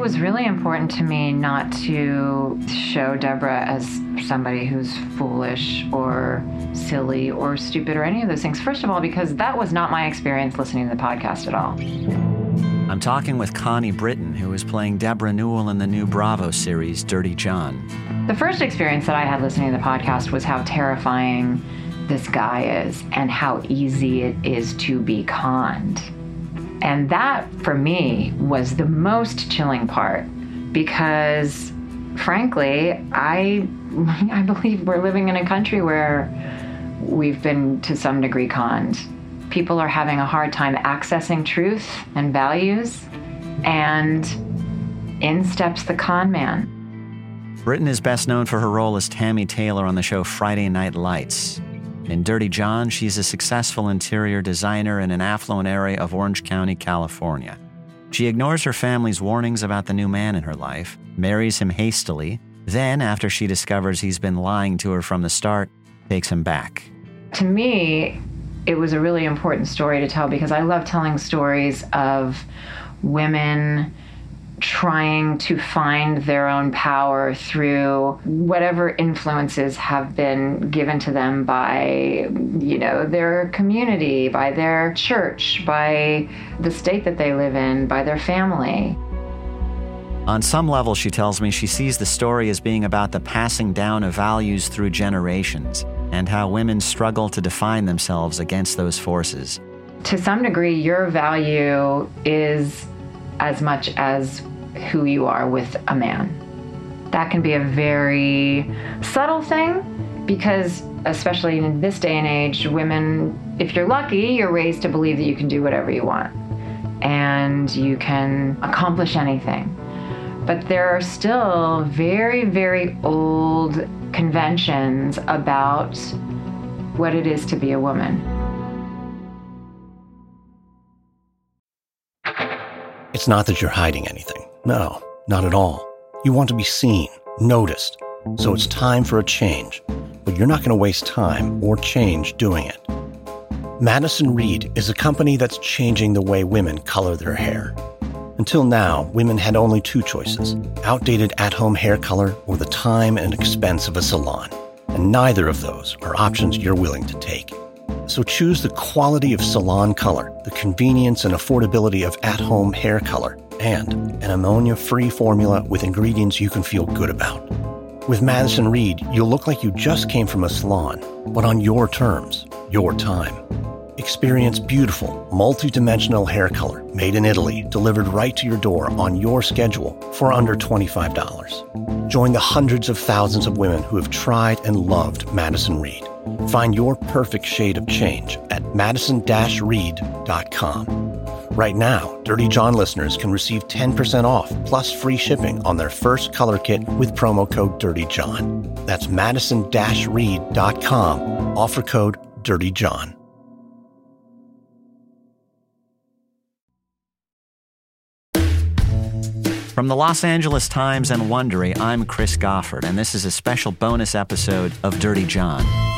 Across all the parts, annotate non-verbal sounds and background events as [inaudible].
It was really important to me not to show Debra as somebody who's foolish or silly or stupid or any of those things. First of all, because that was not my experience listening to the podcast at all. I'm talking with Connie Britton, who is playing Debra Newell in the new Bravo series, Dirty John. The first experience that I had listening to the podcast was how terrifying this guy is and how easy it is to be conned. And that, for me, was the most chilling part because, frankly, I, [laughs] I believe we're living in a country where we've been to some degree conned. People are having a hard time accessing truth and values, and in steps the con man. Britton is best known for her role as Tami Taylor on the show Friday Night Lights. In Dirty John, she's a successful interior designer in an affluent area of Orange County, California. She ignores her family's warnings about the new man in her life, marries him hastily, then, after she discovers he's been lying to her from the start, takes him back. To me, it was a really important story to tell because I love telling stories of women trying to find their own power through whatever influences have been given to them by you know their community by their church by the state that they live in by their family on some level, she tells me she sees the story as being about the passing down of values through generations and how women struggle to define themselves against those forces. To some degree, your value is as much as who you are with a man. That can be a very subtle thing because, especially in this day and age, women, if you're lucky, you're raised to believe that you can do whatever you want and you can accomplish anything. But there are still very, very old conventions about what it is to be a woman. It's not that you're hiding anything. No, not at all. You want to be seen, noticed. So it's time for a change. But you're not going to waste time or change doing it. Madison Reed is a company that's changing the way women color their hair. Until now, women had only two choices outdated at home hair color or the time and expense of a salon. And neither of those are options you're willing to take. So choose the quality of salon color, the convenience and affordability of at home hair color and an ammonia free formula with ingredients you can feel good about. With Madison Reed, you'll look like you just came from a salon, but on your terms, your time. Experience beautiful, multi-dimensional hair color made in Italy, delivered right to your door on your schedule for under $25. Join the hundreds of thousands of women who have tried and loved Madison Reed. Find your perfect shade of change at madison-reed.com. Right now, Dirty John listeners can receive 10% off plus free shipping on their first color kit with promo code Dirty John. That's madison-reed.com. Offer code Dirty John. From the Los Angeles Times and Wondery, I'm Chris Goffard, and this is a special bonus episode of Dirty John.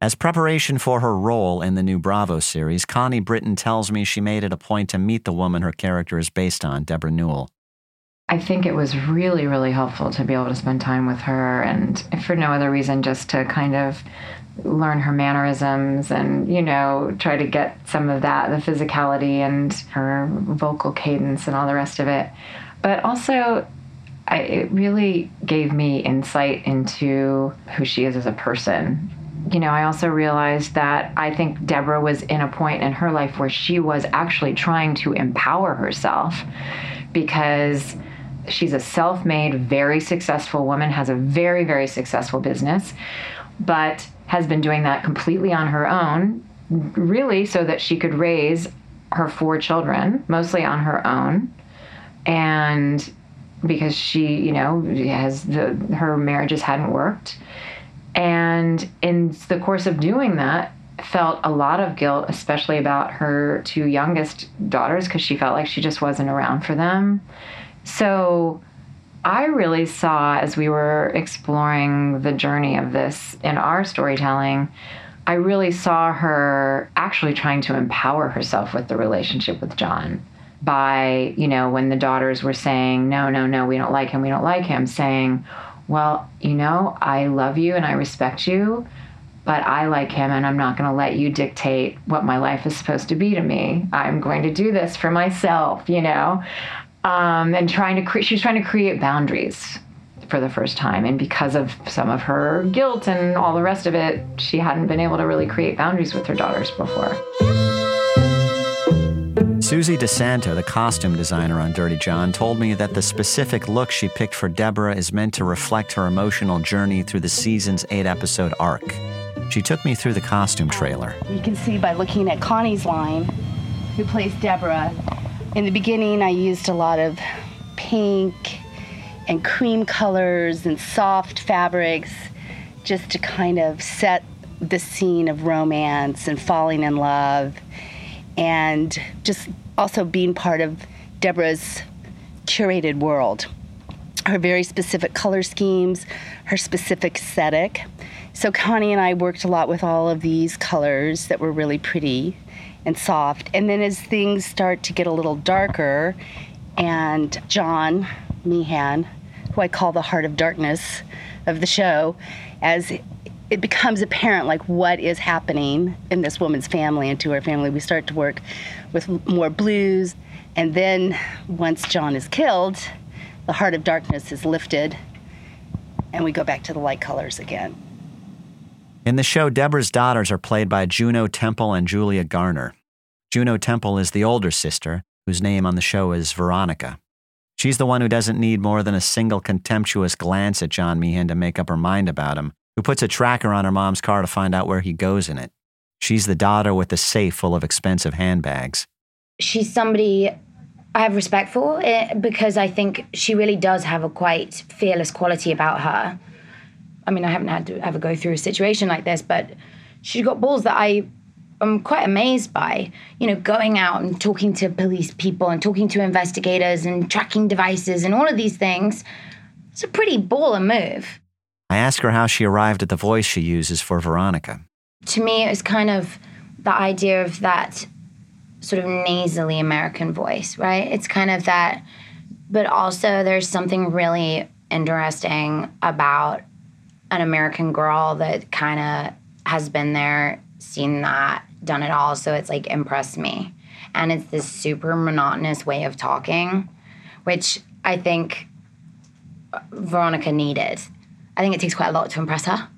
As preparation for her role in the new Bravo series, Connie Britton tells me she made it a point to meet the woman her character is based on, Debra Newell. I think it was really, really helpful to be able to spend time with her, and for no other reason, just to kind of learn her mannerisms and, you know, try to get some of that, the physicality and her vocal cadence and all the rest of it. But also, I, it really gave me insight into who she is as a person you know, I also realized that I think Debra was in a point in her life where she was actually trying to empower herself because she's a self made, very successful woman, has a very, very successful business, but has been doing that completely on her own, really, so that she could raise her four children, mostly on her own. And because she, you know, has the her marriages hadn't worked and in the course of doing that, felt a lot of guilt, especially about her two youngest daughters, because she felt like she just wasn't around for them. So I really saw as we were exploring the journey of this in our storytelling, I really saw her actually trying to empower herself with the relationship with John by, you know, when the daughters were saying, no, no, no, we don't like him, we don't like him, saying, well, you know, I love you and I respect you, but I like him and I'm not going to let you dictate what my life is supposed to be to me. I'm going to do this for myself, you know? Um, and trying to create, she's trying to create boundaries for the first time. And because of some of her guilt and all the rest of it, she hadn't been able to really create boundaries with her daughters before. Susie DeSanto, the costume designer on Dirty John, told me that the specific look she picked for Debra is meant to reflect her emotional journey through the season's eight episode arc. She took me through the costume trailer. You can see by looking at Connie's line, who plays Debra. In the beginning, I used a lot of pink and cream colors and soft fabrics just to kind of set the scene of romance and falling in love and just also being part of Debra's curated world. Her very specific color schemes, her specific aesthetic. So Connie and I worked a lot with all of these colors that were really pretty and soft. And then as things start to get a little darker, and John Meehan, who I call the heart of darkness of the show, as it becomes apparent like what is happening in this woman's family and to her family. We start to work with more blues, and then once John is killed, the heart of darkness is lifted, and we go back to the light colors again. In the show, Debra's daughters are played by Juno Temple and Julia Garner. Juno Temple is the older sister, whose name on the show is Veronica. She's the one who doesn't need more than a single contemptuous glance at John Meehan to make up her mind about him who puts a tracker on her mom's car to find out where he goes in it. She's the daughter with the safe full of expensive handbags. She's somebody I have respect for eh, because I think she really does have a quite fearless quality about her. I mean, I haven't had to ever go through a situation like this, but she's got balls that I am quite amazed by. You know, going out and talking to police people and talking to investigators and tracking devices and all of these things. It's a pretty baller move. I ask her how she arrived at the voice she uses for Veronica. To me, it was kind of the idea of that sort of nasally American voice, right? It's kind of that, but also there's something really interesting about an American girl that kind of has been there, seen that, done it all. So it's like impressed me. And it's this super monotonous way of talking, which I think Veronica needed I think it takes quite a lot to impress her.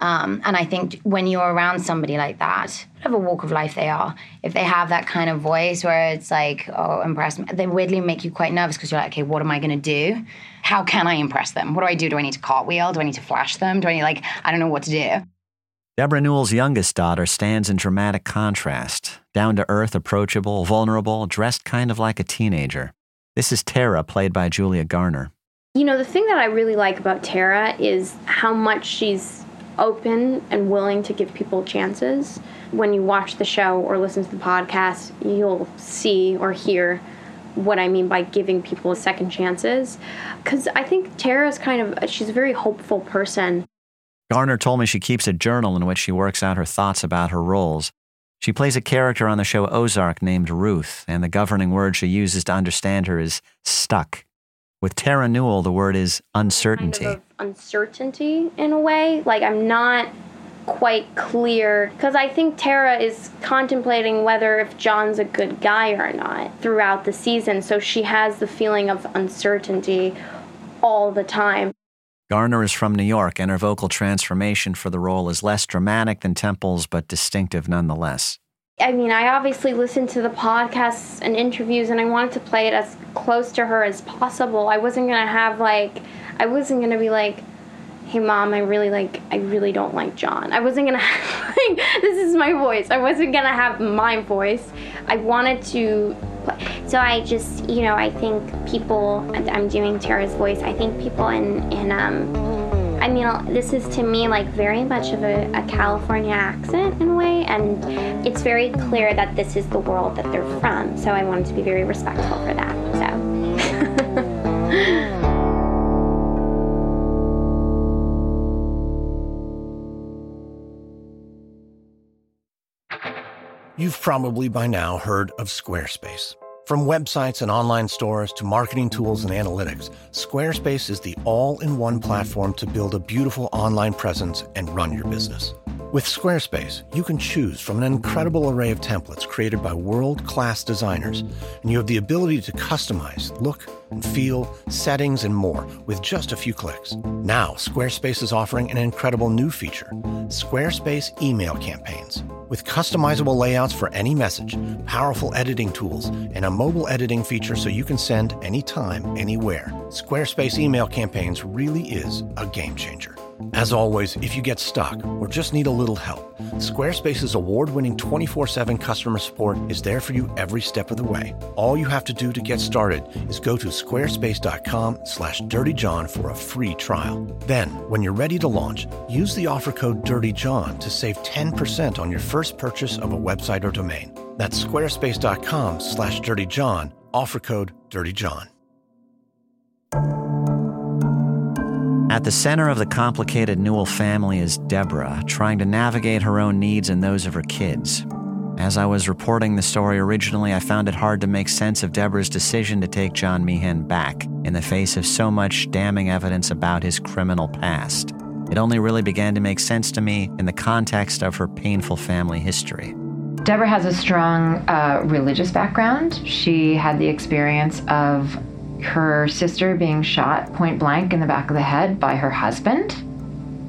Um, and I think when you're around somebody like that, whatever walk of life they are, if they have that kind of voice where it's like, oh, impress me, they weirdly make you quite nervous because you're like, okay, what am I going to do? How can I impress them? What do I do? Do I need to cartwheel? Do I need to flash them? Do I need, like, I don't know what to do. Debra Newell's youngest daughter stands in dramatic contrast down to earth, approachable, vulnerable, dressed kind of like a teenager. This is Tara, played by Julia Garner. You know, the thing that I really like about Tara is how much she's open and willing to give people chances. When you watch the show or listen to the podcast, you'll see or hear what I mean by giving people second chances. Because I think Tara's kind of, she's a very hopeful person. Garner told me she keeps a journal in which she works out her thoughts about her roles. She plays a character on the show Ozark named Ruth, and the governing word she uses to understand her is stuck. With Tara Newell, the word is uncertainty. Kind of uncertainty in a way. Like I'm not quite clear because I think Tara is contemplating whether if John's a good guy or not throughout the season. So she has the feeling of uncertainty all the time. Garner is from New York, and her vocal transformation for the role is less dramatic than Temple's, but distinctive nonetheless. I mean, I obviously listened to the podcasts and interviews, and I wanted to play it as close to her as possible. I wasn't gonna have like, I wasn't gonna be like, "Hey, mom, I really like, I really don't like John." I wasn't gonna [laughs] have, like, this is my voice. I wasn't gonna have my voice. I wanted to. So I just, you know, I think people. I'm doing Tara's voice. I think people in in um I mean, this is to me like very much of a, a, California accent in a way, and it's very clear that this is the world that they're from. So I wanted to be very respectful for that. So. [laughs] You've probably by now heard of Squarespace. From websites and online stores to marketing tools and analytics, Squarespace is the all in one platform to build a beautiful online presence and run your business. With Squarespace, you can choose from an incredible array of templates created by world class designers, and you have the ability to customize look and feel, settings, and more with just a few clicks. Now, Squarespace is offering an incredible new feature Squarespace email campaigns. With customizable layouts for any message, powerful editing tools, and a mobile editing feature so you can send anytime, anywhere, Squarespace email campaigns really is a game changer. As always, if you get stuck or just need a little help, Squarespace's award-winning 24/7 customer support is there for you every step of the way. All you have to do to get started is go to squarespace.com slash dirtyjohn for a free trial. Then, when you're ready to launch, use the offer code DIRTYJOHN to save 10% on your first purchase of a website or domain. That's squarespace.com slash dirtyjohn, offer code DIRTYJOHN. At the center of the complicated Newell family is Debra, trying to navigate her own needs and those of her kids. As I was reporting the story originally, I found it hard to make sense of Debra's decision to take John Meehan back in the face of so much damning evidence about his criminal past. It only really began to make sense to me in the context of her painful family history. Debra has a strong uh, religious background. She had the experience of her sister being shot point blank in the back of the head by her husband,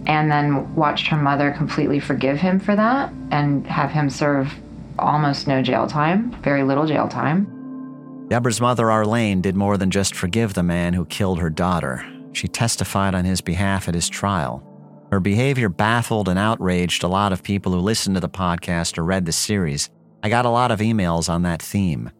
and then watched her mother completely forgive him for that and have him serve almost no jail time, very little jail time. Debra's mother, Arlene, did more than just forgive the man who killed her daughter. She testified on his behalf at his trial. Her behavior baffled and outraged a lot of people who listened to the podcast or read the series. I got a lot of emails on that theme.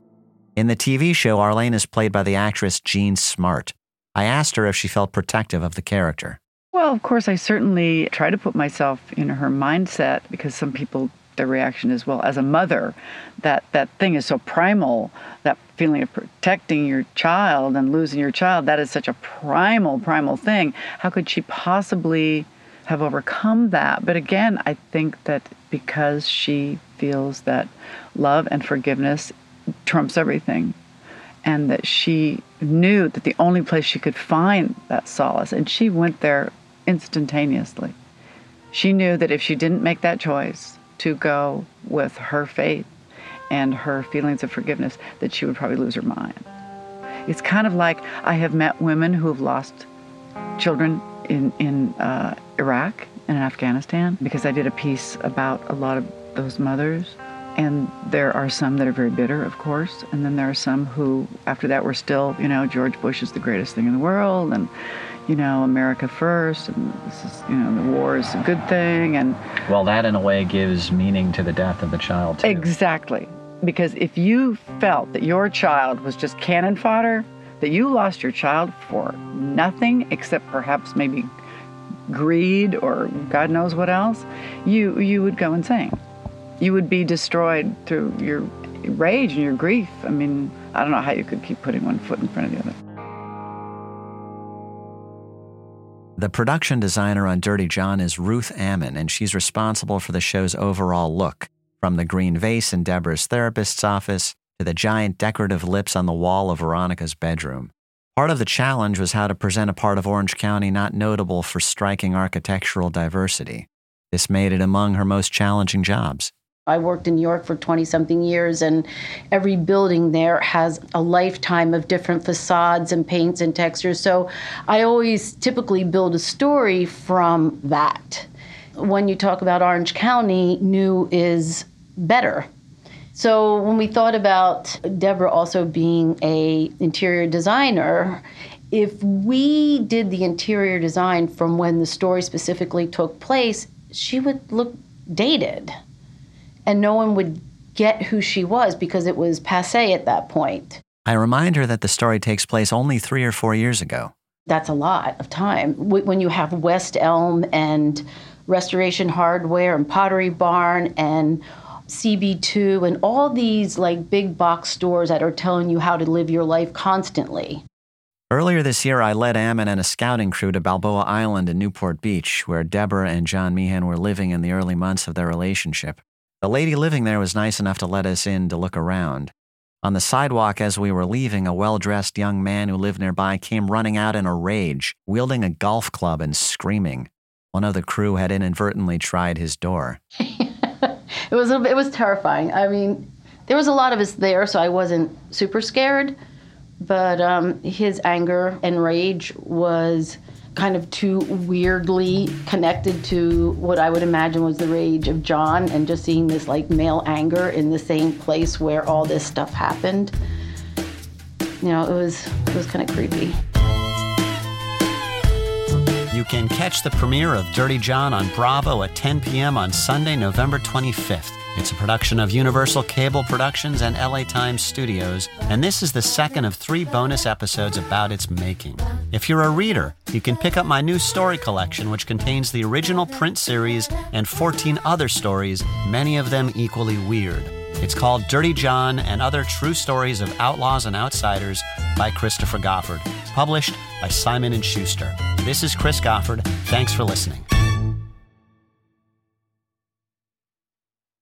In the TV show, Arlene is played by the actress Jean Smart. I asked her if she felt protective of the character. Well, of course, I certainly try to put myself in her mindset because some people, their reaction is, well, as a mother, that, that thing is so primal, that feeling of protecting your child and losing your child, that is such a primal, primal thing. How could she possibly have overcome that? But again, I think that because she feels that love and forgiveness trumps everything. And that she knew that the only place she could find that solace, and she went there instantaneously. She knew that if she didn't make that choice to go with her faith and her feelings of forgiveness, that she would probably lose her mind. It's kind of like I have met women who have lost children in, in uh, Iraq and in Afghanistan because I did a piece about a lot of those mothers and there are some that are very bitter, of course, and then there are some who, after that, were still, you know, George Bush is the greatest thing in the world, and you know, America first, and this is, you know, the war is a good thing, and well, that in a way gives meaning to the death of the child. Too. Exactly, because if you felt that your child was just cannon fodder, that you lost your child for nothing except perhaps maybe greed or God knows what else, you you would go insane you would be destroyed through your rage and your grief. I mean, I don't know how you could keep putting one foot in front of the other. The production designer on Dirty John is Ruth Ammon, and she's responsible for the show's overall look, from the green vase in Debra's therapist's office to the giant decorative lips on the wall of Veronica's bedroom. Part of the challenge was how to present a part of Orange County not notable for striking architectural diversity. This made it among her most challenging jobs. I worked in New York for 20 something years, and every building there has a lifetime of different facades and paints and textures. So I always typically build a story from that. When you talk about Orange County, new is better. So when we thought about Debra also being a interior designer, if we did the interior design from when the story specifically took place, she would look dated and no one would get who she was because it was passe at that point. I remind her that the story takes place only three or four years ago. That's a lot of time. When you have West Elm and Restoration Hardware and Pottery Barn and CB2 and all these like big box stores that are telling you how to live your life constantly. Earlier this year, I led Ammon and a scouting crew to Balboa Island in Newport Beach, where Debra and John Meehan were living in the early months of their relationship. The lady living there was nice enough to let us in to look around. On the sidewalk as we were leaving, a well dressed young man who lived nearby came running out in a rage, wielding a golf club and screaming. One of the crew had inadvertently tried his door. [laughs] it was it was terrifying. I mean, there was a lot of us there, so I wasn't super scared. But um, his anger and rage was kind of too weirdly connected to what I would imagine was the rage of John, and just seeing this like male anger in the same place where all this stuff happened. You know, it was it was kind of creepy. You can catch the premiere of Dirty John on Bravo at 10 p.m. on Sunday, November 25th. It's a production of Universal Cable Productions and LA Times Studios, and this is the second of three bonus episodes about its making. If you're a reader, you can pick up my new story collection, which contains the original print series and 14 other stories, many of them equally weird. It's called Dirty John and Other True Stories of Outlaws and Outsiders by Christopher Goffard, published by Simon & Schuster. This is Chris Goffard. Thanks for listening.